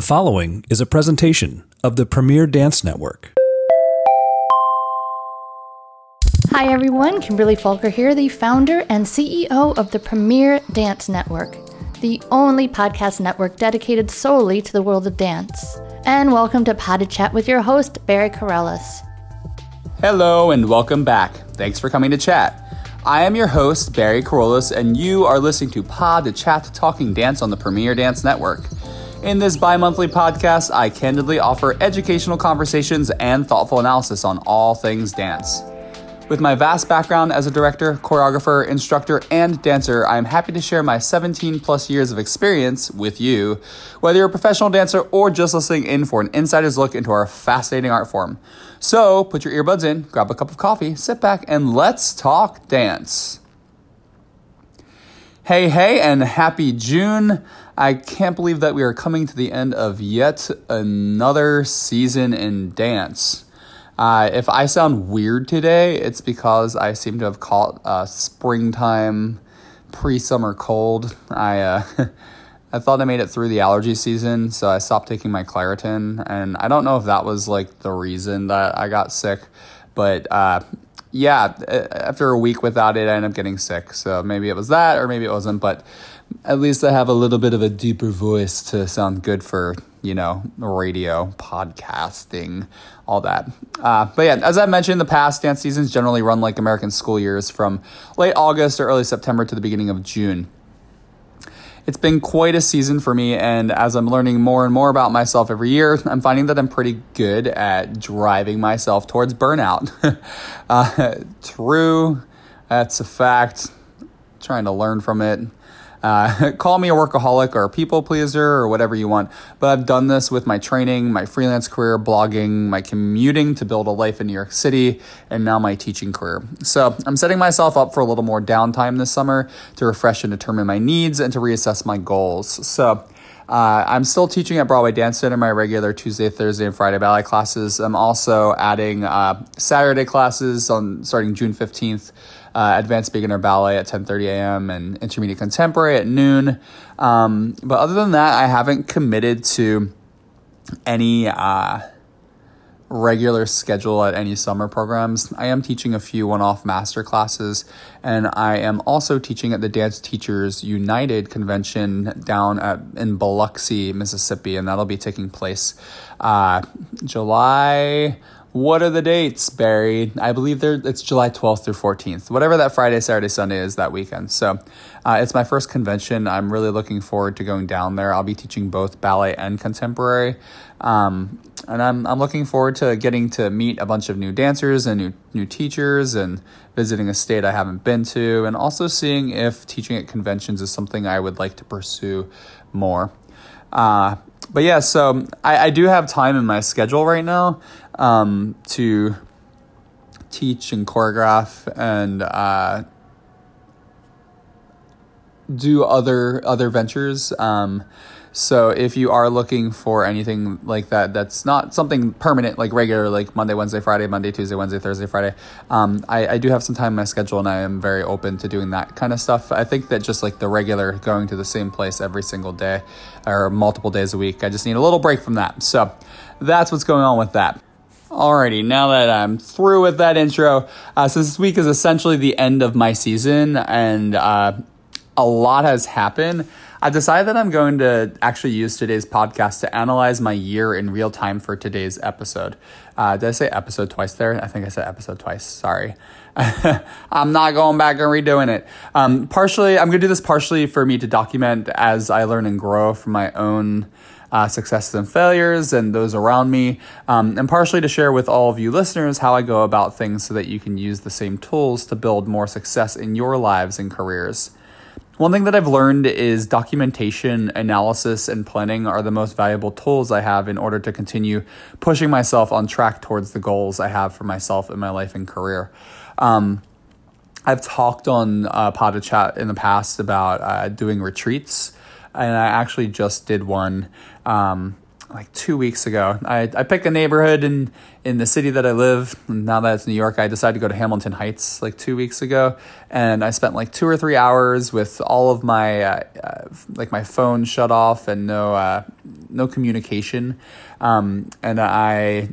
The following is a presentation of the Premier Dance Network. Hi everyone, Kimberly Falker here, the founder and CEO of the Premier Dance Network, the only podcast network dedicated solely to the world of dance. And welcome to Pod de Chat with your host, Barry Kerollis. Hello and welcome back. Thanks for coming to chat. I am your host, Barry Kerollis, and you are listening to Pod de Chat Talking Dance on the Premier Dance Network. In this bi monthly podcast, I candidly offer educational conversations and thoughtful analysis on all things dance. With my vast background as a director, choreographer, instructor, and dancer, I am happy to share my 17 plus years of experience with you, whether you're a professional dancer or just listening in for an insider's look into our fascinating art form. So put your earbuds in, grab a cup of coffee, sit back, and let's talk dance. Hey, hey, and happy June. I can't believe that we are coming to the end of yet another season in dance. Uh, if I sound weird today, it's because I seem to have caught a springtime pre summer cold. I, uh, I thought I made it through the allergy season, so I stopped taking my Claritin. And I don't know if that was like the reason that I got sick, but uh, yeah, after a week without it, I ended up getting sick. So maybe it was that, or maybe it wasn't. But at least I have a little bit of a deeper voice to sound good for you know, radio, podcasting, all that. Uh, but yeah, as I mentioned in the past, dance seasons generally run like American school years from late August or early September to the beginning of June. It's been quite a season for me, and as I'm learning more and more about myself every year, I'm finding that I'm pretty good at driving myself towards burnout. uh, true, that's a fact. trying to learn from it. Uh, call me a workaholic or a people pleaser or whatever you want. But I've done this with my training, my freelance career, blogging, my commuting to build a life in New York City, and now my teaching career. So I'm setting myself up for a little more downtime this summer to refresh and determine my needs and to reassess my goals. So uh, I'm still teaching at Broadway Dance Center my regular Tuesday, Thursday, and Friday ballet classes. I'm also adding uh, Saturday classes on starting June 15th uh, advanced beginner ballet at 10:30 a.m. and intermediate contemporary at noon. Um, but other than that, I haven't committed to any uh, regular schedule at any summer programs. I am teaching a few one-off master classes, and I am also teaching at the Dance Teachers United convention down at in Biloxi, Mississippi, and that'll be taking place uh, July what are the dates, Barry? I believe they it's July 12th through 14th, whatever that Friday, Saturday, Sunday is that weekend. So uh, it's my first convention. I'm really looking forward to going down there. I'll be teaching both ballet and contemporary. Um, and I'm, I'm looking forward to getting to meet a bunch of new dancers and new, new teachers and visiting a state I haven't been to, and also seeing if teaching at conventions is something I would like to pursue more. Uh, but yeah, so I, I do have time in my schedule right now um, to teach and choreograph and uh, do other other ventures. Um, so if you are looking for anything like that, that's not something permanent, like regular, like Monday, Wednesday, Friday, Monday, Tuesday, Wednesday, Thursday, Friday. Um, I, I do have some time in my schedule, and I am very open to doing that kind of stuff. I think that just like the regular going to the same place every single day or multiple days a week, I just need a little break from that. So that's what's going on with that. Alrighty, now that I'm through with that intro, uh, since this week is essentially the end of my season and uh, a lot has happened, I decided that I'm going to actually use today's podcast to analyze my year in real time for today's episode. Uh, did I say episode twice there? I think I said episode twice. Sorry. I'm not going back and redoing it. Um, partially, I'm going to do this partially for me to document as I learn and grow from my own uh, successes and failures and those around me, um, and partially to share with all of you listeners how I go about things so that you can use the same tools to build more success in your lives and careers. One thing that I've learned is documentation, analysis, and planning are the most valuable tools I have in order to continue pushing myself on track towards the goals I have for myself in my life and career. Um, I've talked on uh, Pod de Chat in the past about uh, doing retreats and I actually just did one um, like two weeks ago. I, I picked a neighborhood in, in the city that I live. Now that it's New York, I decided to go to Hamilton Heights like two weeks ago, and I spent like two or three hours with all of my uh, uh, like my phone shut off and no uh, no communication, um, and I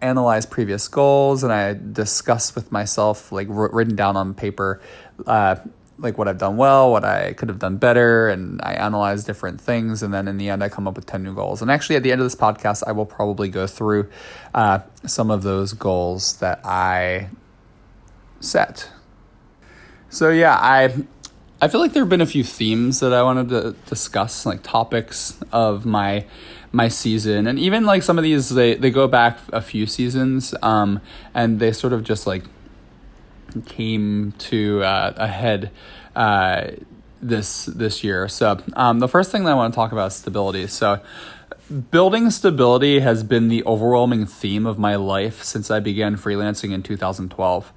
analyzed previous goals and I discussed with myself like written down on paper uh, like what I've done well, what I could have done better, and I analyze different things, and then in the end, I come up with ten new goals. And actually, at the end of this podcast, I will probably go through uh, some of those goals that I set. So yeah, I I feel like there have been a few themes that I wanted to discuss, like topics of my my season, and even like some of these they they go back a few seasons, um, and they sort of just like came to uh, a head uh, this this year. So um, the first thing that I want to talk about is stability. So building stability has been the overwhelming theme of my life since I began freelancing in 2012.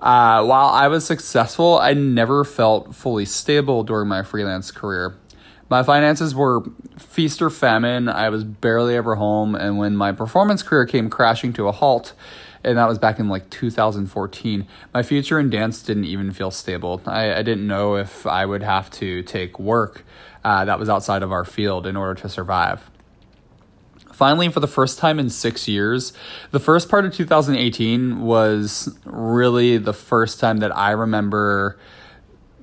Uh, while I was successful, I never felt fully stable during my freelance career. My finances were feast or famine. I was barely ever home, and when my performance career came crashing to a halt, and that was back in like 2014. My future in dance didn't even feel stable. I, I didn't know if I would have to take work uh, that was outside of our field in order to survive. Finally, for the first time in six years, the first part of 2018 was really the first time that I remember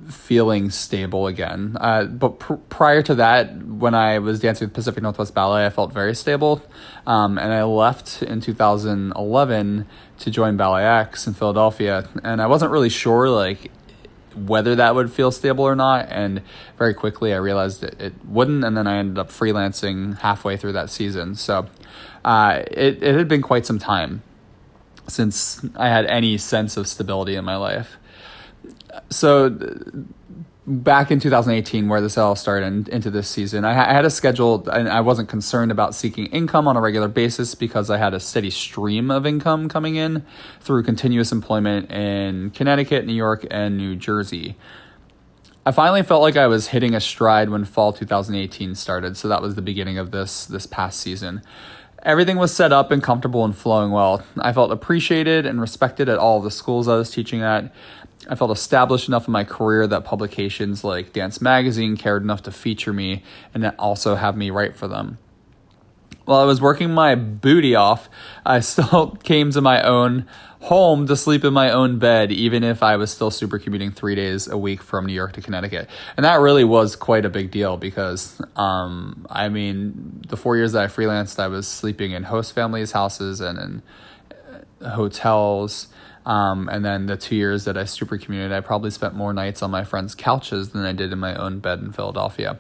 feeling stable again. Uh, but pr- prior to that, when I was dancing with Pacific Northwest Ballet, I felt very stable. Um, and I left in 2011 to join Ballet X in Philadelphia. And I wasn't really sure, like, whether that would feel stable or not. And very quickly, I realized it, it wouldn't. And then I ended up freelancing halfway through that season. So uh, it, it had been quite some time since I had any sense of stability in my life so uh, back in 2018 where this all started into this season I, I, had a schedule and i wasn't concerned about seeking income on a regular basis because i had a steady stream of income coming in through continuous employment in connecticut new york and new jersey. I finally felt like i was hitting a stride when fall 2018 started so that was the beginning of this this past season. Everything was set up and comfortable and flowing well. I felt appreciated and respected at all the schools i was teaching at I felt established enough in my career that publications like Dance Magazine cared enough to feature me and then also have me write for them. While I was working my booty off, I still came to my own home to sleep in my own bed, even if I was still super commuting three days a week from New York to Connecticut. And that really was quite a big deal because, um, I mean, the four years that I freelanced, I was sleeping in host families' houses and in uh, hotels um, and then the two years that I super commuted, I probably spent more nights on my friends' couches than I did in my own bed in Philadelphia.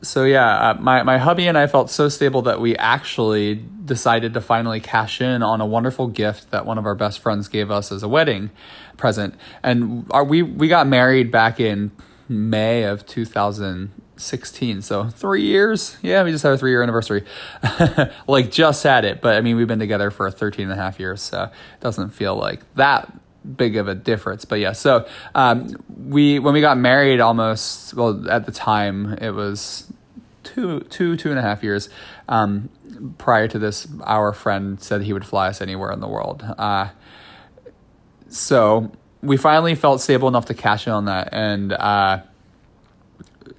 So yeah, uh, my my hubby and I felt so stable that we actually decided to finally cash in on a wonderful gift that one of our best friends gave us as a wedding present. And our, we we got married back in May of 2000 16 so three years. Yeah we just had a three year anniversary. Like just had it but i mean we've been together for 13 and a half years so it doesn't feel like that big of a difference but yeah so um, we when we got married almost well at the time it was two two two and a half years um, prior to this our friend said he would fly us anywhere in the world. Uh, so we finally felt stable enough to cash in on that and uh,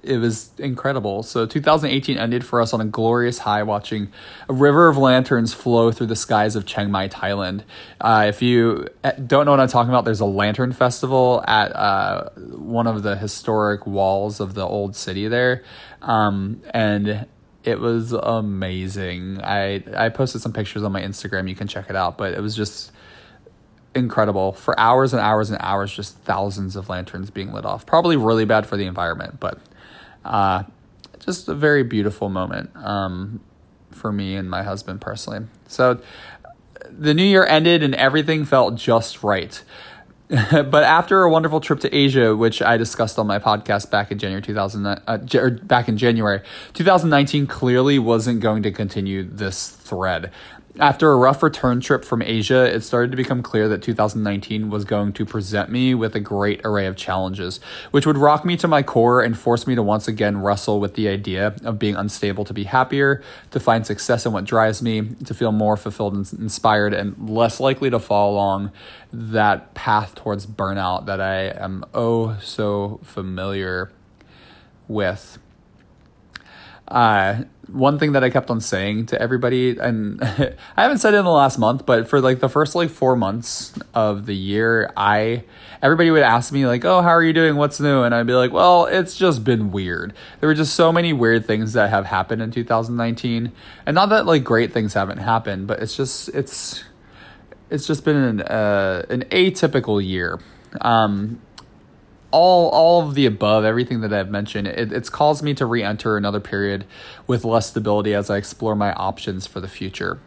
it was incredible. So 2018 ended for us on a glorious high, watching a river of lanterns flow through the skies of Chiang Mai, Thailand. Uh, if you eh, don't know what I'm talking about, there's a lantern festival at uh, one of the historic walls of the old city there, um, and it was amazing. I I posted some pictures on my Instagram. You can check it out, but it was just incredible for hours and hours and hours just thousands of lanterns being lit off probably really bad for the environment but uh, just a very beautiful moment um, for me and my husband personally. So the new year ended and everything felt just right. but after a wonderful trip to Asia, which I discussed on my podcast back in January 2000, uh, back in January 2019, clearly wasn't going to continue this thread. After a rough return trip from Asia, it started to become clear that 2019 was going to present me with a great array of challenges, which would rock me to my core and force me to once again wrestle with the idea of being unstable to be happier, to find success in what drives me, to feel more fulfilled and inspired, and less likely to fall along that path towards burnout that I am oh so familiar with. Uh, one thing that I kept on saying to everybody, and I haven't said it in the last month, but for like the first like four months of the year, I everybody would ask me like, "Oh, how are you doing? What's new?" And I'd be like, "Well, it's just been weird. There were just so many weird things that have happened in 2019, and not that like great things haven't happened, but it's just it's it's just been an uh, an atypical year." Um, all all of the above, everything that I've mentioned, it, it's caused me to re-enter another period with less stability as I explore my options for the future.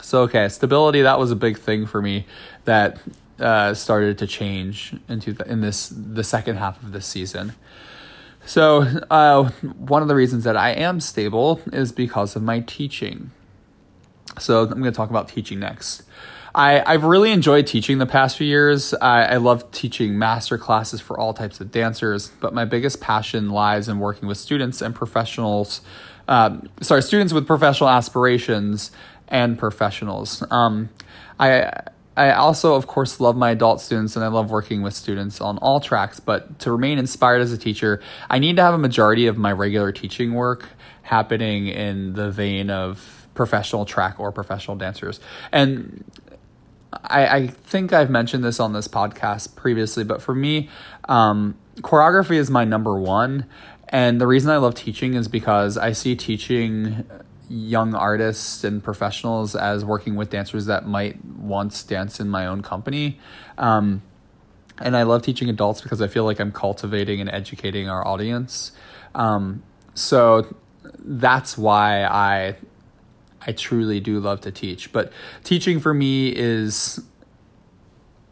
So okay, stability that was a big thing for me that uh, started to change into the, in this the second half of this season. So uh, one of the reasons that I am stable is because of my teaching. So I'm going to talk about teaching next. I, I've really enjoyed teaching the past few years. I, I love teaching master classes for all types of dancers, but my biggest passion lies in working with students and professionals. Um, sorry, students with professional aspirations and professionals. Um, I I also, of course, love my adult students and I love working with students on all tracks. But to remain inspired as a teacher, I need to have a majority of my regular teaching work happening in the vein of professional track or professional dancers. And I, I think I've mentioned this on this podcast previously, but for me, um, choreography is my number one. And the reason I love teaching is because I see teaching young artists and professionals as working with dancers that might once dance in my own company. Um, and I love teaching adults because I feel like I'm cultivating and educating our audience. Um, so that's why I I truly do love to teach. But teaching for me is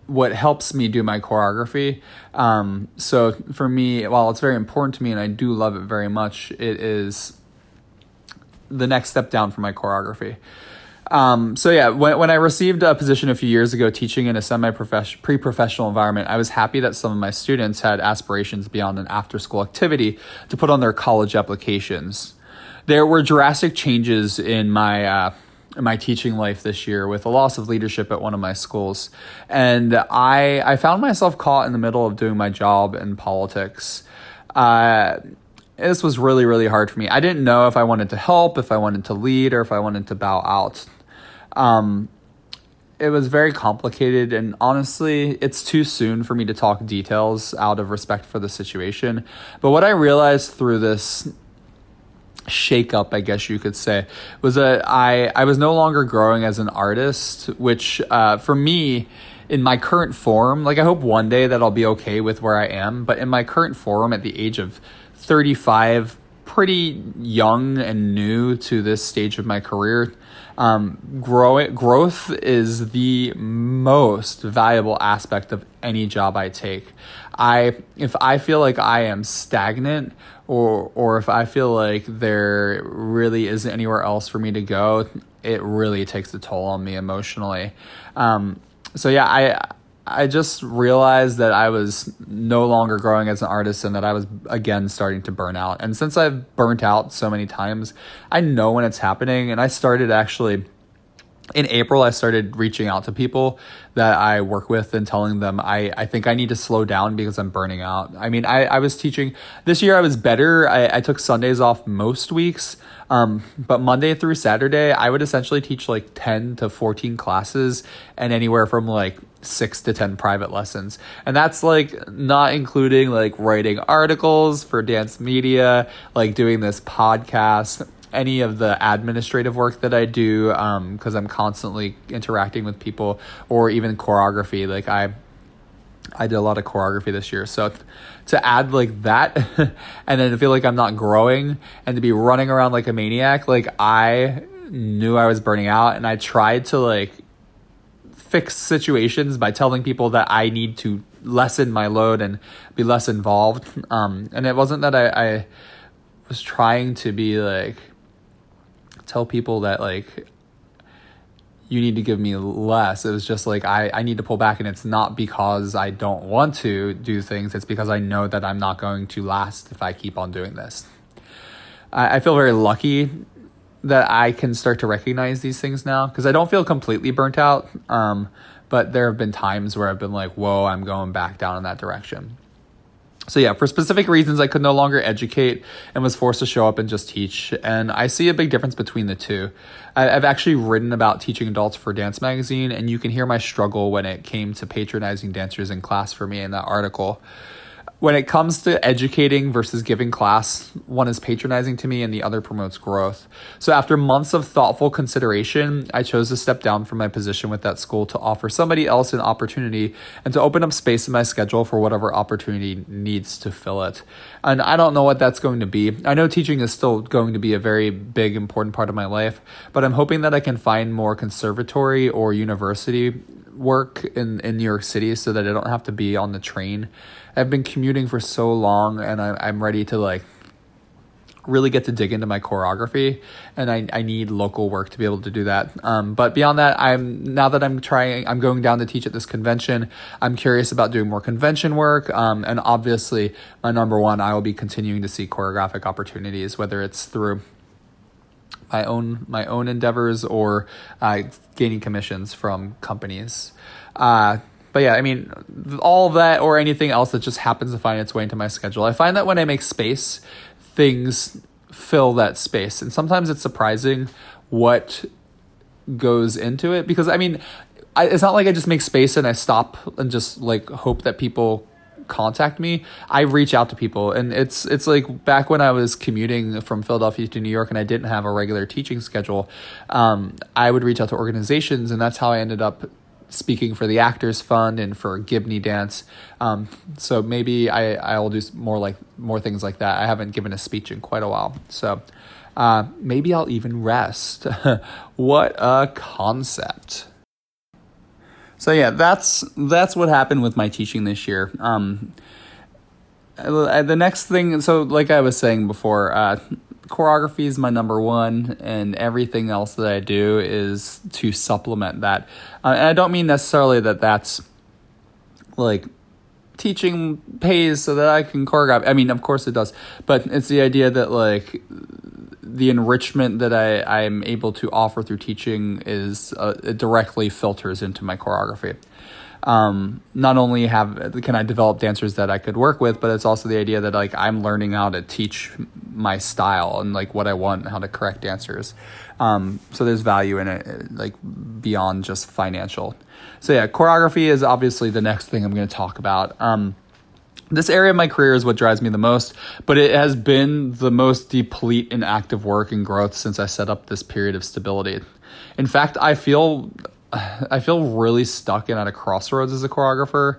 what helps me do my choreography. Um, so for me, while it's very important to me and I do love it very much, it is the next step down for my choreography. Um, so yeah, when, when I received a position a few years ago teaching in a semi professional, pre-professional environment, I was happy that some of my students had aspirations beyond an after-school activity to put on their college applications there were drastic changes in my uh, in my teaching life this year with a loss of leadership at one of my schools, and I I found myself caught in the middle of doing my job in politics. Uh, this was really really hard for me. I didn't know if I wanted to help, if I wanted to lead, or if I wanted to bow out. Um, it was very complicated and honestly it's too soon for me to talk details out of respect for the situation but what i realized through this shakeup, I guess you could say, was that I I was no longer growing as an artist, which uh, for me in my current form, like I hope one day that I'll be okay with where I am, but in my current form at the age of 35, pretty young and new to this stage of my career, um, grow, growth is the most valuable aspect of any job I take. I if I feel like I am stagnant or or if I feel like there really isn't anywhere else for me to go, it really takes a toll on me emotionally. Um, so yeah, I I just realized that I was no longer growing as an artist and that I was again starting to burn out. And since I've burnt out so many times, I know when it's happening. And I started actually in April, I started reaching out to people that I work with and telling them I, I think I need to slow down because I'm burning out. I mean, I, I was teaching this year, I was better. I, I took Sundays off most weeks. Um, but Monday through Saturday, I would essentially teach like 10 to 14 classes and anywhere from like six to 10 private lessons. And that's like not including like writing articles for dance media, like doing this podcast any of the administrative work that I do because um, I'm constantly interacting with people or even choreography. Like I I did a lot of choreography this year. So to add like that and then to feel like I'm not growing and to be running around like a maniac, like I knew I was burning out and I tried to like fix situations by telling people that I need to lessen my load and be less involved. Um, and it wasn't that I, I was trying to be like tell people that like you need to give me less. It was just like I, I need to pull back and it's not because I don't want to do things, it's because I know that I'm not going to last if I keep on doing this. I, I feel very lucky that I can start to recognize these things now because I don't feel completely burnt out. Um, but there have been times where I've been like, whoa, I'm going back down in that direction. So, yeah, for specific reasons, I could no longer educate and was forced to show up and just teach. And I see a big difference between the two. I've actually written about teaching adults for Dance Magazine, and you can hear my struggle when it came to patronizing dancers in class for me in that article when it comes to educating versus giving class, one is patronizing to me and the other promotes growth. So after months of thoughtful consideration, I chose to step down from my position with that school to offer somebody else an opportunity and to open up space in my schedule for whatever opportunity needs to fill it. And I don't know what that's going to be. I know teaching is still going to be a very big, important part of my life, but I'm hoping that I can find more conservatory or university work in, in New York City so that I don't have to be on the train. I've been commuting for so long and I, I'm ready to like really get to dig into my choreography and I, I need local work to be able to do that um, but beyond that i'm now that i'm trying i'm going down to teach at this convention i'm curious about doing more convention work um, and obviously my number one i will be continuing to see choreographic opportunities whether it's through my own my own endeavors or uh, gaining commissions from companies. Uh, but yeah, I mean, all that or anything else that just happens to find its way into my schedule. I find that when I make space, things fill that space, and sometimes it's surprising what goes into it because I mean, I, it's not like I just make space and I stop and just like hope that people contact me, I reach out to people, and it's it's like back when I was commuting from Philadelphia to New York, and I didn't have a regular teaching schedule. Um, I would reach out to organizations, and that's how I ended up speaking for the Actors Fund and for Gibney Dance. Um, so maybe I I will do more like more things like that. I haven't given a speech in quite a while, so. Uh, maybe I'll even rest. what a concept. So yeah, that's that's what happened with my teaching this year. Um, the next thing, so like I was saying before, uh, choreography is my number one, and everything else that I do is to supplement that. Uh, and I don't mean necessarily that that's like teaching pays so that I can choreograph. I mean, of course it does, but it's the idea that like the enrichment that I, I'm able to offer through teaching is uh, it directly filters into my choreography. Um, not only have can I develop dancers that I could work with, but it's also the idea that like I'm learning how to teach my style and like what I want, and how to correct dancers. Um, so there's value in it, like beyond just financial. So yeah, choreography is obviously the next thing I'm going to talk about. Um, this area of my career is what drives me the most, but it has been the most deplete in active work and growth since I set up this period of stability. In fact, I feel I feel really stuck and at a crossroads as a choreographer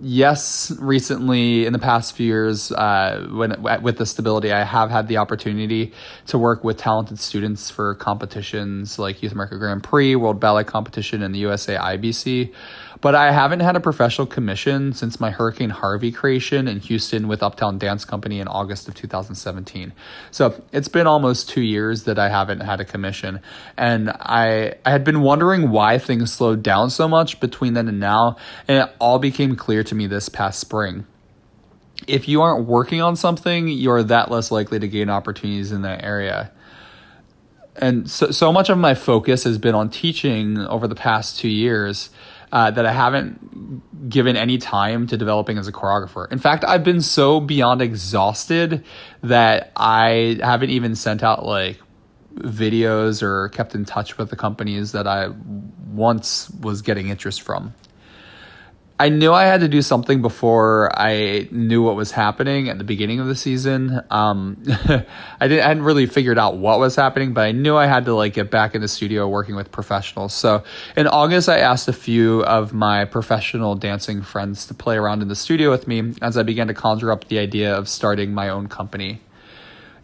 yes, recently in the past few years, uh, when with the stability, I have had the opportunity to work with talented students for competitions like Youth America Grand Prix, World Ballet Competition, and the USA IBC. But I haven't had a professional commission since my Hurricane Harvey creation in Houston with Uptown Dance Company in August of 2017. So it's been almost two years that I haven't had a commission. And I, I had been wondering why things slowed down so much between then and now. And it all became clear to me this past spring. If you aren't working on something, you're that less likely to gain opportunities in that area. And so, so much of my focus has been on teaching over the past two years uh, that I haven't given any time to developing as a choreographer. In fact, I've been so beyond exhausted that I haven't even sent out like videos or kept in touch with the companies that I once was getting interest from. I knew I had to do something before I knew what was happening at the beginning of the season. Um, I didn't I hadn't really figured out what was happening, but I knew I had to like get back in the studio working with professionals. So in August, I asked a few of my professional dancing friends to play around in the studio with me as I began to conjure up the idea of starting my own company.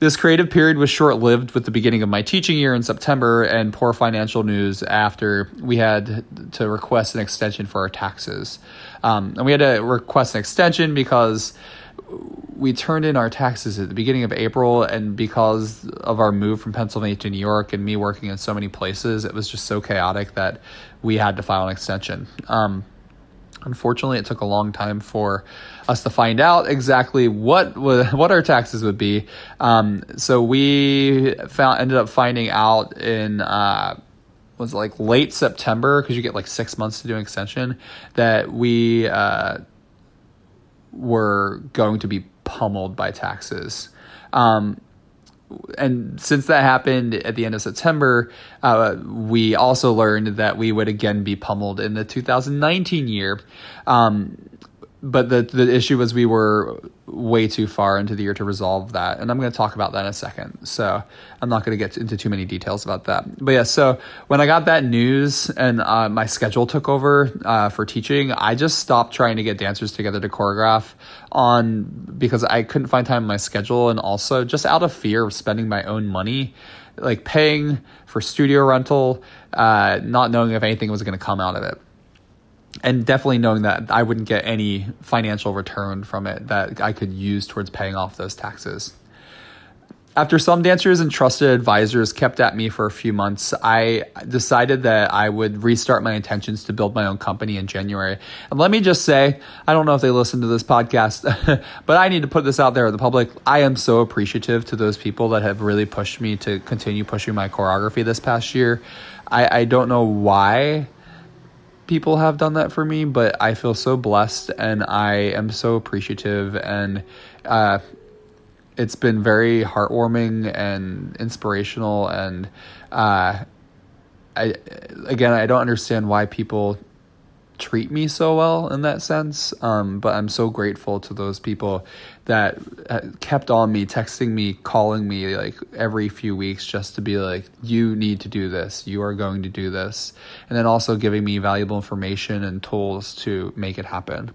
This creative period was short lived with the beginning of my teaching year in September and poor financial news after we had to request an extension for our taxes. Um, and we had to request an extension because we turned in our taxes at the beginning of April, and because of our move from Pennsylvania to New York and me working in so many places, it was just so chaotic that we had to file an extension. Um, unfortunately, it took a long time for us to find out exactly what what our taxes would be. Um, so we found ended up finding out in. Uh, was like late September because you get like six months to do an extension that we uh, were going to be pummeled by taxes. Um, and since that happened at the end of September, uh, we also learned that we would again be pummeled in the 2019 year. Um, but the the issue was we were way too far into the year to resolve that, and I'm going to talk about that in a second. So I'm not going to get into too many details about that. But yeah, so when I got that news and uh, my schedule took over uh, for teaching, I just stopped trying to get dancers together to choreograph on because I couldn't find time in my schedule, and also just out of fear of spending my own money like paying for studio rental, uh, not knowing if anything was going to come out of it and definitely knowing that I wouldn't get any financial return from it that I could use towards paying off those taxes. After some dancers and trusted advisors kept at me for a few months, I decided that I would restart my intentions to build my own company in January. And let me just say, I don't know if they listen to this podcast, but I need to put this out there to the public. I am so appreciative to those people that have really pushed me to continue pushing my choreography this past year. I, I don't know why people have done that for me, but I feel so blessed and I am so appreciative. And uh, it's been very heartwarming and inspirational. And uh, I, again, I don't understand why people treat me so well in that sense. Um, but I'm so grateful to those people that uh, kept on me, texting me, calling me like every few weeks just to be like, you need to do this. You are going to do this. And then also giving me valuable information and tools to make it happen.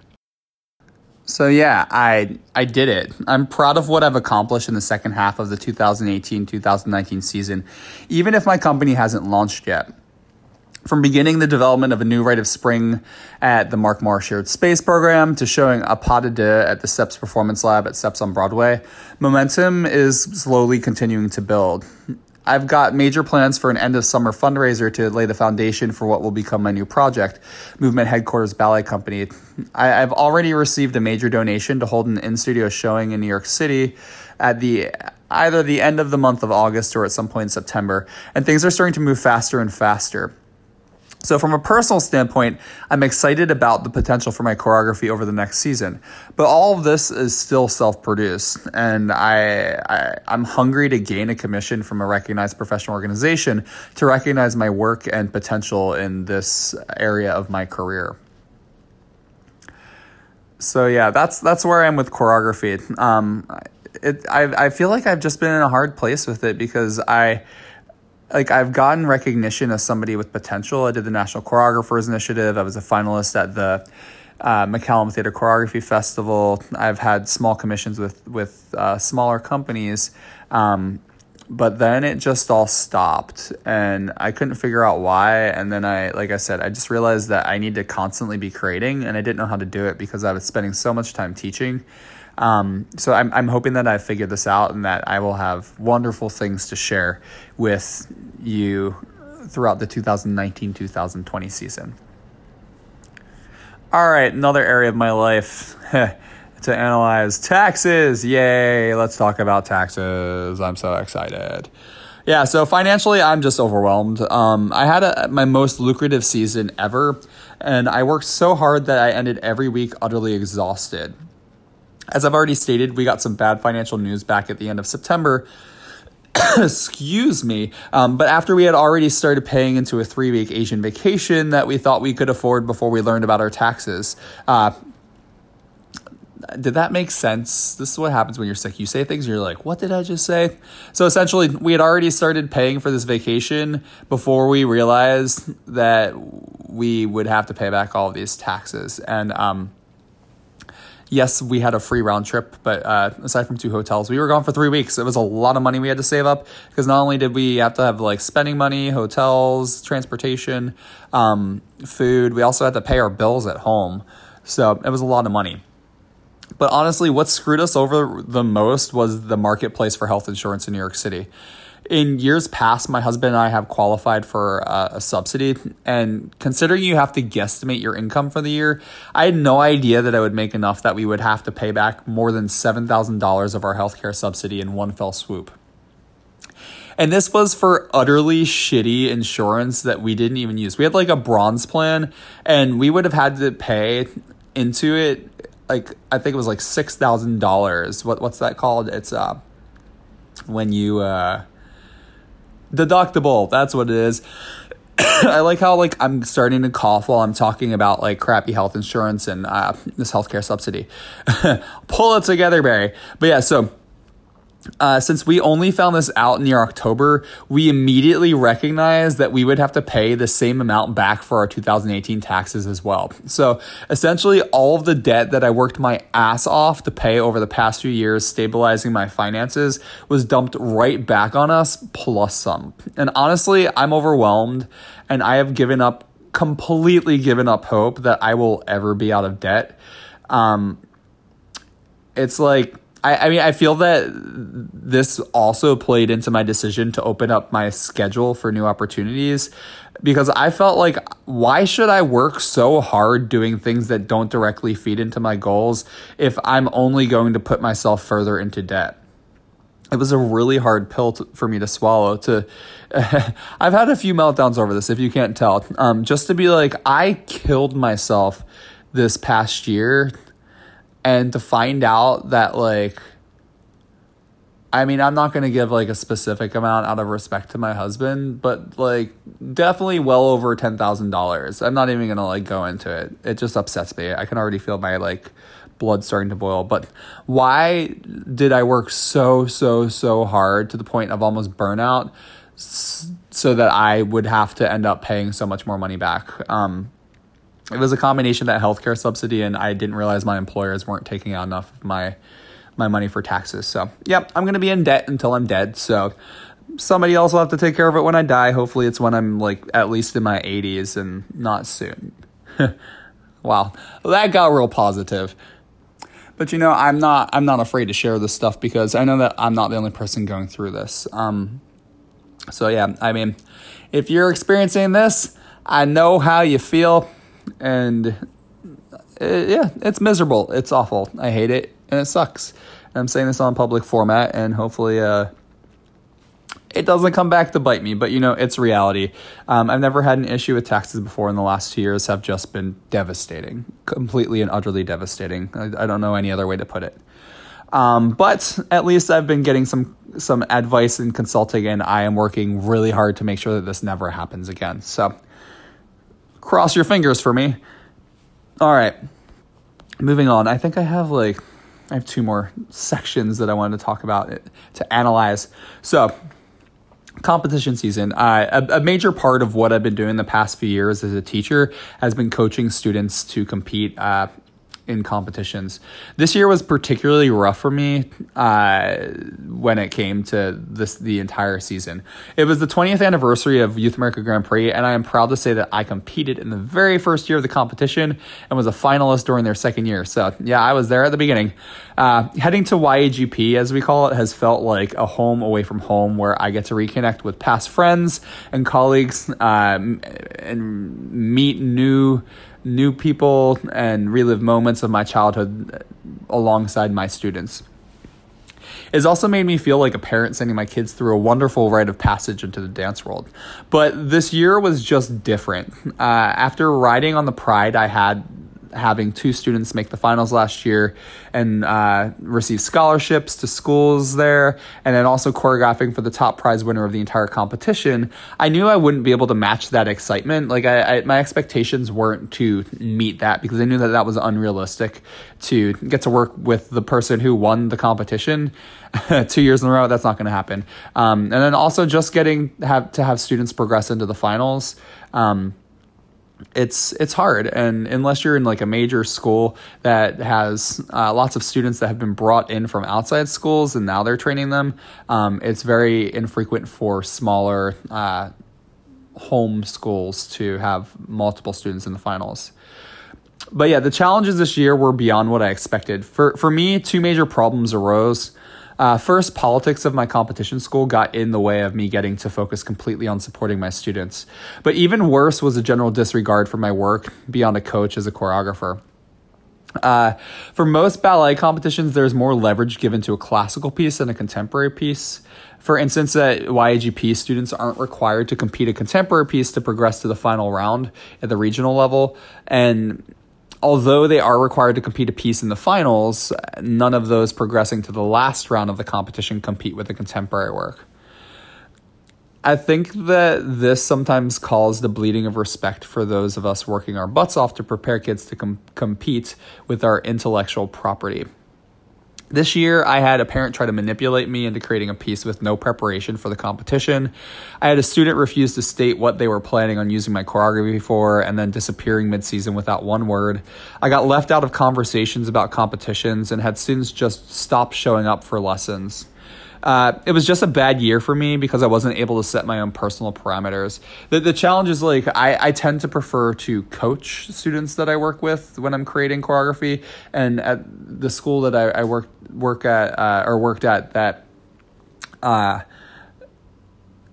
So yeah, I I did it. I'm proud of what I've accomplished in the second half of the 2018-2019 season, even if my company hasn't launched yet. From beginning the development of a new rite of spring at the Mark Morris Shared Space program to showing a pas de deux at the Steps Performance Lab at Steps on Broadway, momentum is slowly continuing to build. I've got major plans for an end of summer fundraiser to lay the foundation for what will become my new project, Movement Headquarters Ballet Company. I, have already received a major donation to hold an in studio showing in New York City at the either the end of the month of August or at some point in September, and things are starting to move faster and faster. So, from a personal standpoint, I'm excited about the potential for my choreography over the next season. But all of this is still self produced, and I, I, I'm hungry to gain a commission from a recognized professional organization to recognize my work and potential in this area of my career. So yeah, that's that's where I am with choreography. Um, it I I feel like I've just been in a hard place with it because I like I've gotten recognition as somebody with potential. I did the National Choreographers Initiative. I was a finalist at the uh, McCallum Theater Choreography Festival. I've had small commissions with with uh, smaller companies, um, but then it just all stopped, and I couldn't figure out why. And then I, like I said, I just realized that I need to constantly be creating, and I didn't know how to do it because I was spending so much time teaching. Um, so I'm, I'm hoping that I figured this out and that I will have wonderful things to share with you throughout the 2019 2020 season. All right, another area of my life to analyze taxes. Yay, let's talk about taxes. I'm so excited. Yeah, so financially, I'm just overwhelmed. Um, I had a, my most lucrative season ever, and I worked so hard that I ended every week utterly exhausted. As I've already stated, we got some bad financial news back at the end of September. Excuse me. Um, but after we had already started paying into a three week Asian vacation that we thought we could afford before we learned about our taxes. Uh, did that make sense? This is what happens when you're sick. You say things, you're like, what did I just say? So essentially, we had already started paying for this vacation before we realized that we would have to pay back all of these taxes. And um, yes, we had a free round trip, but uh, aside from two hotels, we were gone for three weeks. It was a lot of money we had to save up because not only did we have to have like spending money, hotels, transportation, um, food, we also had to pay our bills at home. So it was a lot of money. But honestly, what screwed us over the most was the marketplace for health insurance in New York City. In years past, my husband and I have qualified for a, a subsidy, and considering you have to guesstimate your income for the year, I had no idea that I would make enough that we would have to pay back more than $7,000 of our healthcare subsidy in one fell swoop. And this was for utterly shitty insurance that we didn't even use. We had like a bronze plan, and we would have had to pay into it like I think it was like six thousand dollars. What what's that called? It's uh when you uh deductible. That's what it is. I like how like I'm starting to cough while I'm talking about like crappy health insurance and uh, this healthcare subsidy. Pull it together, Barry. But yeah, so uh, since we only found this out near October, we immediately recognized that we would have to pay the same amount back for our 2018 taxes as well. So essentially, all of the debt that I worked my ass off to pay over the past few years, stabilizing my finances, was dumped right back on us, plus some. And honestly, I'm overwhelmed and I have given up, completely given up hope that I will ever be out of debt. Um, it's like, I, I mean, I feel that this also played into my decision to open up my schedule for new opportunities because I felt like, why should I work so hard doing things that don't directly feed into my goals if I'm only going to put myself further into debt? It was a really hard pill to, for me to swallow. To, I've had a few meltdowns over this, if you can't tell. Um, just to be like, I killed myself this past year and to find out that like I mean, I'm not going to give like a specific amount out of respect to my husband, but like definitely well over $10,000. I'm not even going to like go into it. It just upsets me. I can already feel my like blood starting to boil. But why did I work so, so, so hard to the point of almost burnout so that I would have to end up paying so much more money back? Um, it was a combination of that healthcare subsidy, and I didn't realize my employers weren't taking out enough of my my money for taxes. So, yep, I'm gonna be in debt until I'm dead. So, somebody else will have to take care of it when I die. Hopefully, it's when I'm like at least in my 80s and not soon. wow, that got real positive. But you know, I'm not I'm not afraid to share this stuff because I know that I'm not the only person going through this. Um, so yeah, I mean, if you're experiencing this, I know how you feel and it, yeah, it's miserable. It's awful. I hate it, and it sucks. And I'm saying this on public format, and hopefully, uh, it doesn't come back to bite me. But you know, it's reality. Um, I've never had an issue with taxes before, and the last two years have just been devastating, completely and utterly devastating. I, I don't know any other way to put it. Um, but at least I've been getting some some advice and consulting, and I am working really hard to make sure that this never happens again. So cross your fingers for me. All right. Moving on. I think I have like I have two more sections that I wanted to talk about to analyze. So, competition season. Uh, a, a, major part of what I've been doing the past few years as a teacher has been coaching students to compete uh, in competitions. This year was particularly rough for me uh, when it came to this the entire season. It was the 20th anniversary of Youth America Grand Prix, and I am proud to say that I competed in the very first year of the competition and was a finalist during their second year. So yeah, I was there at the beginning. Uh, heading to YAGP, as we call it, has felt like a home away from home where I get to reconnect with past friends and colleagues um, and meet new new people and relive moments of my childhood alongside my students. It's also made me feel like a parent sending my kids through a wonderful rite of passage into the dance world. But this year was just different. Uh, after riding on the pride I had having two students make the finals last year and uh, receive scholarships to schools there, and then also choreographing for the top prize winner of the entire competition, I knew I wouldn't be able to match that excitement. Like I, I, my expectations weren't to meet that because I knew that that was unrealistic to get to work with the person who won the competition two years in a row. That's not going to happen. Um, and then also just getting have to have students progress into the finals. Um, it's it's hard and unless you're in like a major school that has uh, lots of students that have been brought in from outside schools and now they're training them um, it's very infrequent for smaller uh, home schools to have multiple students in the finals but yeah, the challenges this year were beyond what I expected. For for me, two major problems arose. Uh, first, politics of my competition school got in the way of me getting to focus completely on supporting my students. But even worse was a general disregard for my work beyond a coach as a choreographer. Uh, for most ballet competitions, there's more leverage given to a classical piece than a contemporary piece. For instance, at YAGP, students aren't required to compete a contemporary piece to progress to the final round at the regional level. And although they are required to compete a piece in the finals, none of those progressing to the last round of the competition compete with the contemporary work. I think that this sometimes calls the bleeding of respect for those of us working our butts off to prepare kids to com- compete with our intellectual property. This year, I had a parent try to manipulate me into creating a piece with no preparation for the competition. I had a student refuse to state what they were planning on using my choreography for and then disappearing mid season without one word. I got left out of conversations about competitions and had students just stop showing up for lessons. Uh, it was just a bad year for me because I wasn't able to set my own personal parameters. The, the challenge is like I, I tend to prefer to coach students that I work with when I'm creating choreography. And at the school that I, I work work at uh, or worked at that uh,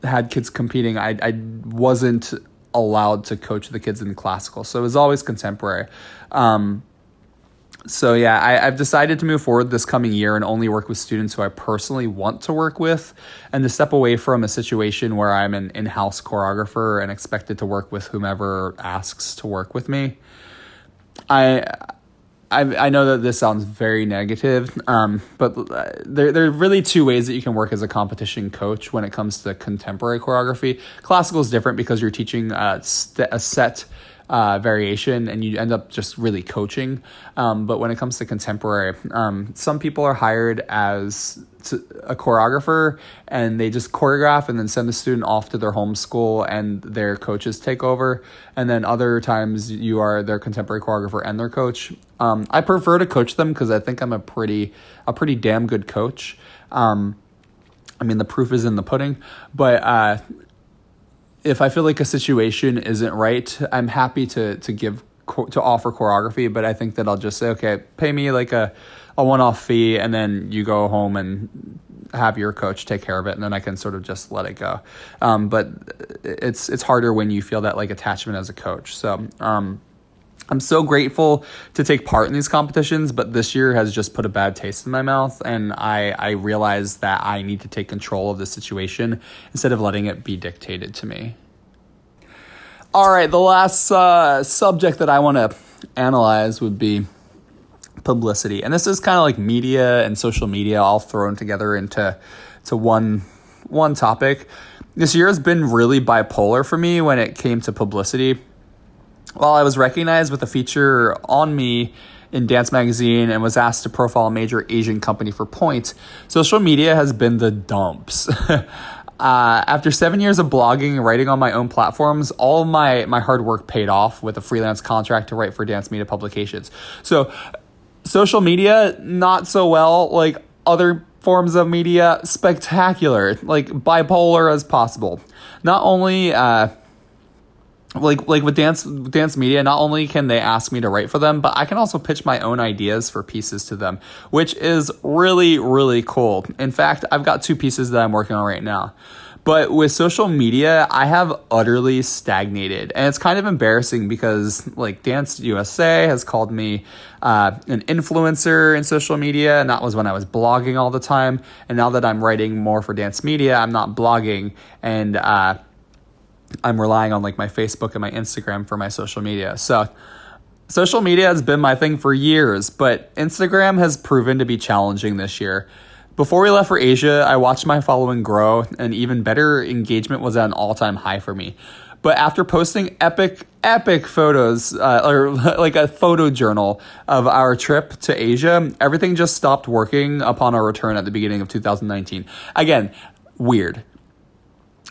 had kids competing, I, I wasn't allowed to coach the kids in classical. So it was always contemporary. Um, so yeah, I, have decided to move forward this coming year and only work with students who I personally want to work with, and to step away from a situation where I'm an in-house choreographer and expected to work with whomever asks to work with me. I. I, I know that this sounds very negative, um, but there, there are really two ways that you can work as a competition coach when it comes to contemporary choreography. Classical is different because you're teaching a, st- a set uh, variation and you end up just really coaching. Um, but when it comes to contemporary, um, some people are hired as a choreographer and they just choreograph and then send the student off to their home school and their coaches take over. And then other times you are their contemporary choreographer and their coach. Um, I prefer to coach them because I think I'm a pretty a pretty damn good coach. Um, I mean, the proof is in the pudding, but uh, if I feel like a situation isn't right, I'm happy to to give to offer choreography, but I think that I'll just say, okay, pay me like a a one off fee, and then you go home and have your coach take care of it, and then I can sort of just let it go. Um, but it's it's harder when you feel that like attachment as a coach. So. Um, I'm so grateful to take part in these competitions, but this year has just put a bad taste in my mouth, and I I realized that I need to take control of the situation instead of letting it be dictated to me. All right, the last uh, subject that I want to analyze would be publicity, and this is kind of like media and social media all thrown together into to one one topic. This year has been really bipolar for me when it came to publicity while I was recognized with a feature on me in Dance Magazine and was asked to profile a major Asian company for points, social media has been the dumps. uh, after seven years of blogging and writing on my own platforms, all my, my hard work paid off with a freelance contract to write for Dance Media Publications. So, social media, not so well. Like other forms of media, spectacular, like bipolar as possible. Not only, uh, like like with dance dance media not only can they ask me to write for them but i can also pitch my own ideas for pieces to them which is really really cool. In fact i've got two pieces that i'm working on right now. But with social media i have utterly stagnated. And it's kind of embarrassing because like dance usa has called me uh, an influencer in social media and that was when i was blogging all the time. And now that i'm writing more for dance media i'm not blogging. And uh, I'm relying on like my Facebook and my Instagram for my social media. So social media has been my thing for years, but Instagram has proven to be challenging this year. Before we left for Asia, I watched my following grow, and even better engagement was at an all time high for me. But after posting epic, epic photos, uh, or like a photo journal of our trip to Asia, everything just stopped working upon our return at the beginning of 2019. Again, weird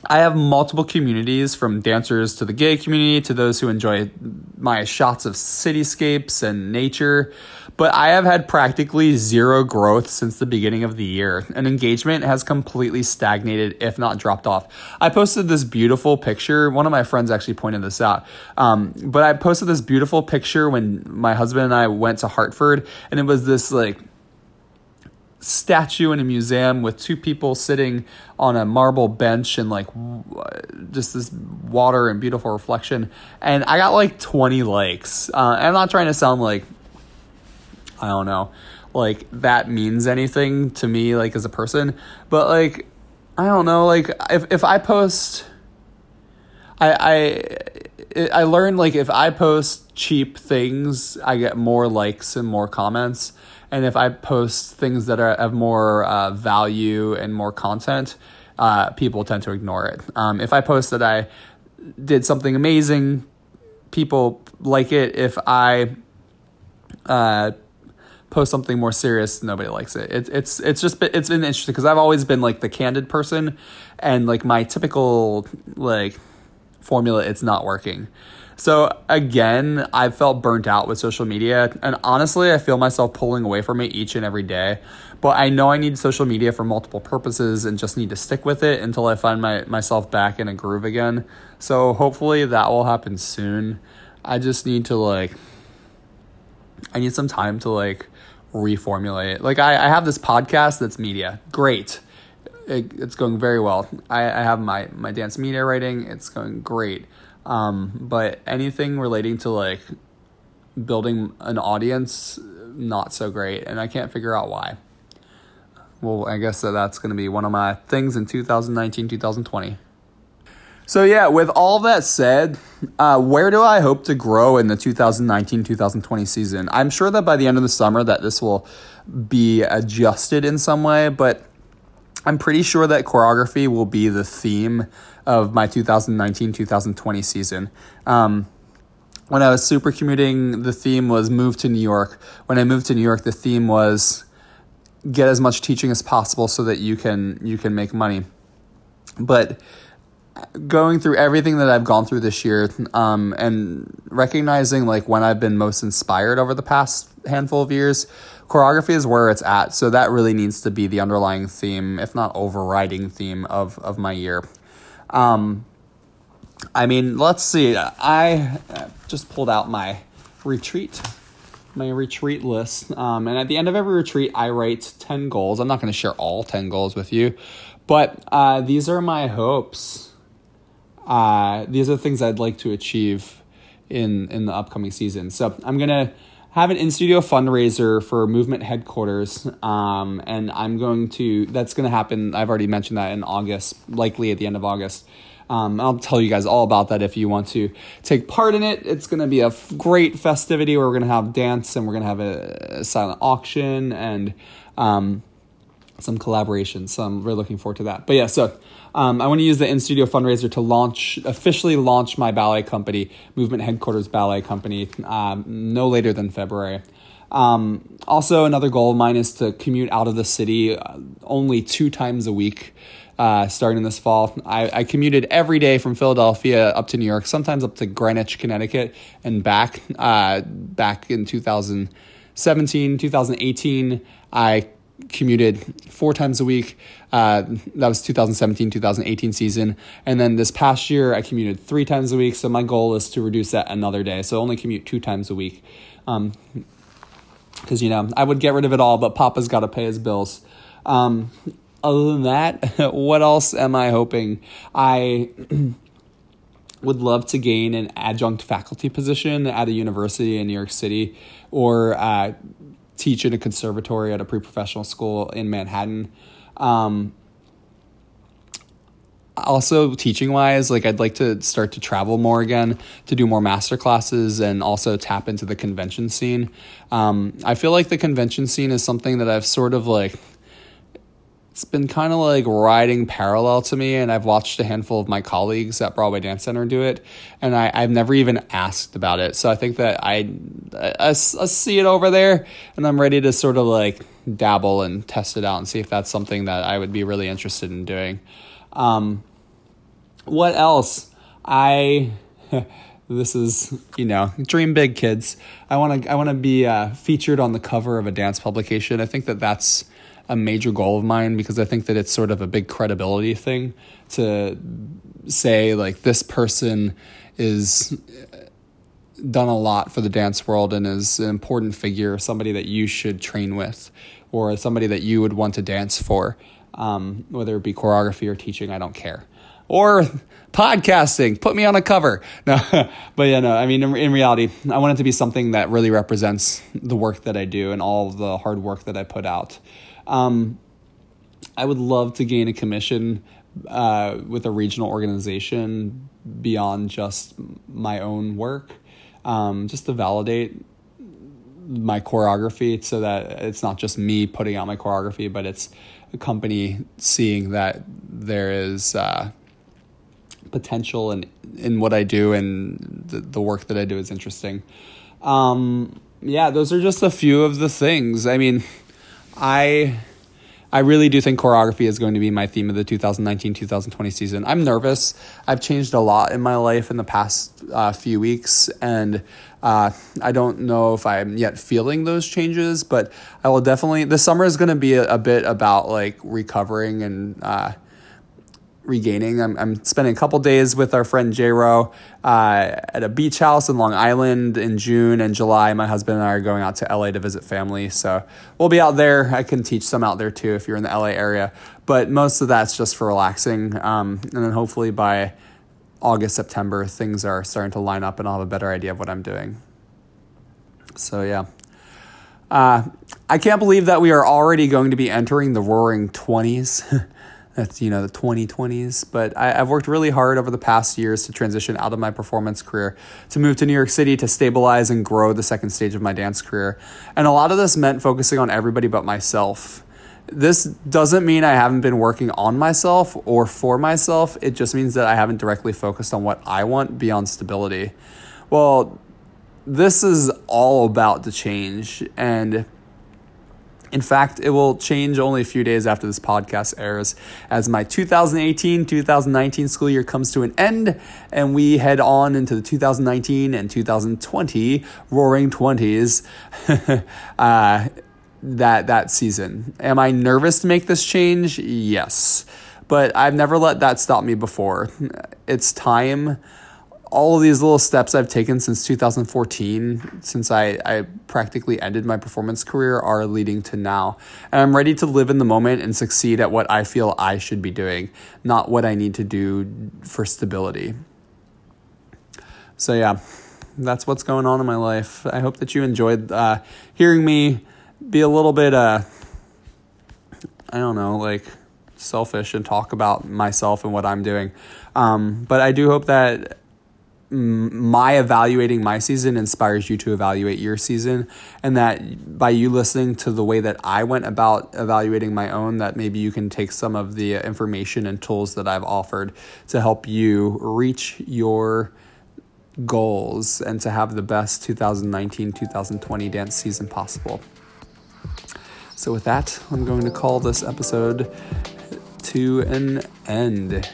I have multiple communities from dancers to the gay community to those who enjoy my shots of cityscapes and nature. But I have had practically zero growth since the beginning of the year, and engagement has completely stagnated, if not dropped off. I posted this beautiful picture. One of my friends actually pointed this out. Um, but I posted this beautiful picture when my husband and I went to Hartford, and it was this like statue in a museum with two people sitting on a marble bench and like just this water and beautiful reflection. And i got like 20 likes. Uh, i'm not trying to sound like i don't know like that means anything to me like as a person. But like i don't know like if, if i post i i i learned like if i post cheap things i get more likes and more comments and if I post things that are have more uh, value and more content, uh, people tend to ignore it. Um, if I post that I did something amazing, people like it. If I uh, post something more serious, nobody likes it. it it's it's just been, it's been interesting because I've always been like the candid person, and like my typical like formula, it's not working. So again, I felt burnt out with social media. And honestly, I feel myself pulling away from it each and every day. But I know I need social media for multiple purposes and just need to stick with it until I find my, myself back in a groove again. So hopefully that will happen soon. I just need to like, I need some time to like reformulate. Like I, I have this podcast that's media. Great. It, it's going very well. I, I have my, my dance media writing. It's going great um, but anything relating to like building an audience, not so great. And I can't figure out why. Well, I guess that that's going to be one of my things in 2019, 2020. So, yeah, with all that said, uh, where do I hope to grow in the 2019 2020 season? I'm sure that by the end of the summer that this will be adjusted in some way, but I'm pretty sure that choreography will be the theme of my 2019 2020 season. Um, when I was super commuting, the theme was move to New York. When I moved to New York, the theme was get as much teaching as possible so that you can you can make money. But going through everything that I've gone through this year, um, and recognizing like when I've been most inspired over the past handful of years, choreography is where it's at. So that really needs to be the underlying theme, if not overriding theme of of my year. Um, I mean, let's see. I just pulled out my retreat, my retreat list. Um, and at the end of every retreat, I write 10 goals. I'm not going to share all 10 goals with you, but uh, these are my hopes. Uh, these are things I'd like to achieve in, in the upcoming season. So I'm to have an in studio fundraiser for movement headquarters um, and i'm going to that's going to happen i've already mentioned that in august likely at the end of august. Um, i'll tell you guys all about that if you want to take part in it. It's going to be a f- great festivity where we're going to have dance and we're going to have a, a, silent auction and um, some collaboration so i'm really looking forward to that. But yeah so um, I want to use the in studio fundraiser to launch officially launch my ballet company, Movement Headquarters Ballet Company, um, no later than February. Um, also, another goal of mine is to commute out of the city uh, only two times a week. Uh, starting this fall, I, I commuted every day from Philadelphia up to New York, sometimes up to Greenwich, Connecticut, and back. Uh, back in 2017, 2018, I commuted four times a week. Uh, that was 2017, 2018 season. And then this past year, I commuted three times a week. So my goal is to reduce that another day. So only commute two times a week. Um, because you know I would get rid of it all, but Papa's got to pay his bills. Um, other than that, what else am I hoping? I would love to gain an adjunct faculty position at a university in New York City, or uh, teach in a conservatory at a pre-professional school in Manhattan. Um, also teaching wise like i'd like to start to travel more again to do more master classes and also tap into the convention scene um, i feel like the convention scene is something that i've sort of like it's been kind of like riding parallel to me and i've watched a handful of my colleagues at broadway dance center do it and I, i've never even asked about it so i think that I, I, I see it over there and i'm ready to sort of like dabble and test it out and see if that's something that i would be really interested in doing um, what else? I this is you know dream big kids. I want to I want to be uh, featured on the cover of a dance publication. I think that that's a major goal of mine because I think that it's sort of a big credibility thing to say like this person is done a lot for the dance world and is an important figure, somebody that you should train with, or somebody that you would want to dance for, um, whether it be choreography or teaching, I don't care. Or podcasting, put me on a cover. No, but yeah, no, I mean, in, in reality, I want it to be something that really represents the work that I do and all the hard work that I put out. Um, I would love to gain a commission uh, with a regional organization beyond just my own work, um, just to validate my choreography so that it's not just me putting out my choreography, but it's a company seeing that there is uh, potential in, in what I do and the, the work that I do is interesting. Um, yeah, those are just a few of the things. I mean, I I really do think choreography is going to be my theme of the 2019 2020 season. I'm nervous. I've changed a lot in my life in the past uh, few weeks, and uh, I don't know if I'm yet feeling those changes, but I will definitely. This summer is going to be a, a, bit about like recovering and uh, regaining. I'm, I'm spending a couple days with our friend J Ro uh, at a beach house in Long Island in June and July. My husband and I are going out to LA to visit family. So we'll be out there. I can teach some out there too if you're in the LA area. But most of that's just for relaxing. Um, and then hopefully by August, September, things are starting to line up and I'll have a better idea of what I'm doing. So yeah. Uh, I can't believe that we are already going to be entering the roaring 20s. that's you know the 2020s but I, have worked really hard over the past years to transition out of my performance career to move to new york city to stabilize and grow the second stage of my dance career. And a lot of this meant focusing on everybody but myself. This doesn't mean i haven't been working on myself or for myself. It just means that i haven't directly focused on what i want beyond stability. Well this is all about the change. And in fact, it will change only a few days after this podcast airs as my 2018 2019 school year comes to an end and we head on into the 2019 and 2020 roaring 20s. uh, that that season. Am I nervous to make this change? Yes. But I've never let that stop me before. It's time all of these little steps I've taken since 2014, since I, I practically ended my performance career, are leading to now. And I'm ready to live in the moment and succeed at what I feel I should be doing, not what I need to do for stability. So, yeah, that's what's going on in my life. I hope that you enjoyed uh, hearing me be a little bit, uh, I don't know, like selfish and talk about myself and what I'm doing. Um, but I do hope that my evaluating my season inspires you to evaluate your season and that by you listening to the way that I went about evaluating my own that maybe you can take some of the information and tools that I've offered to help you reach your goals and to have the best 2019-2020 dance season possible. So with that, I'm going to call this episode to an end.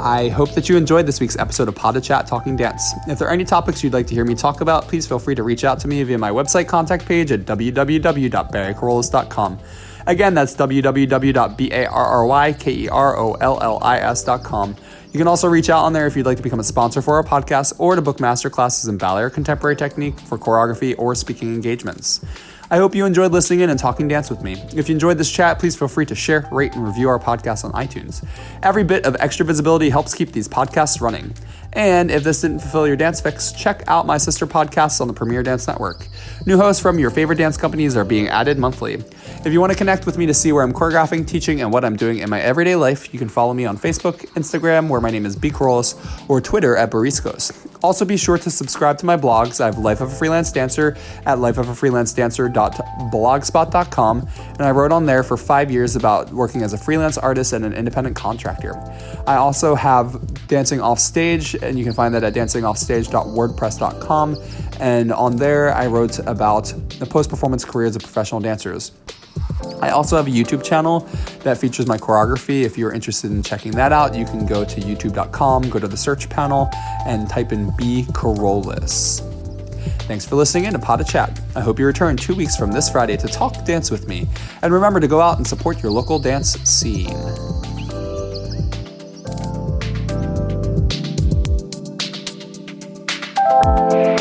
I hope that you enjoyed this week's episode of Pod Chat Talking Dance. If there are any topics you'd like to hear me talk about, please feel free to reach out to me via my website contact page at www.barrykerollis.com. Again, that's www.barrykerollis.com. You can also reach out on there if you'd like to become a sponsor for our podcast or to book master classes in ballet or contemporary technique for choreography or speaking engagements. I hope you enjoyed listening in and talking dance with me. If you enjoyed this chat, please feel free to share, rate, and review our podcast on iTunes. Every bit of extra visibility helps keep these podcasts running. And if this didn't fulfill your dance fix, check out my sister podcasts on the Premier Dance Network. New hosts from your favorite dance companies are being added monthly. If you want to connect with me to see where I'm choreographing, teaching, and what I'm doing in my everyday life, you can follow me on Facebook, Instagram, where my name is B. Kerollis, or Twitter at Bariscos. Also, be sure to subscribe to my blogs. I have Life of a Freelance Dancer at lifeofafreelancedancer.blogspot.com, and I wrote on there for five years about working as a freelance artist and an independent contractor. I also have Dancing Off Stage and you can find that at dancingoffstage.wordpress.com. And on there, I wrote about the post performance careers of professional dancers. I also have a YouTube channel that features my choreography. If you're interested in checking that out, you can go to youtube.com, go to the search panel, and type in B Kerollis. Thanks for listening in to Pod de Chat. I hope you return two weeks from this Friday to talk dance with me. And remember to go out and support your local dance scene. Thank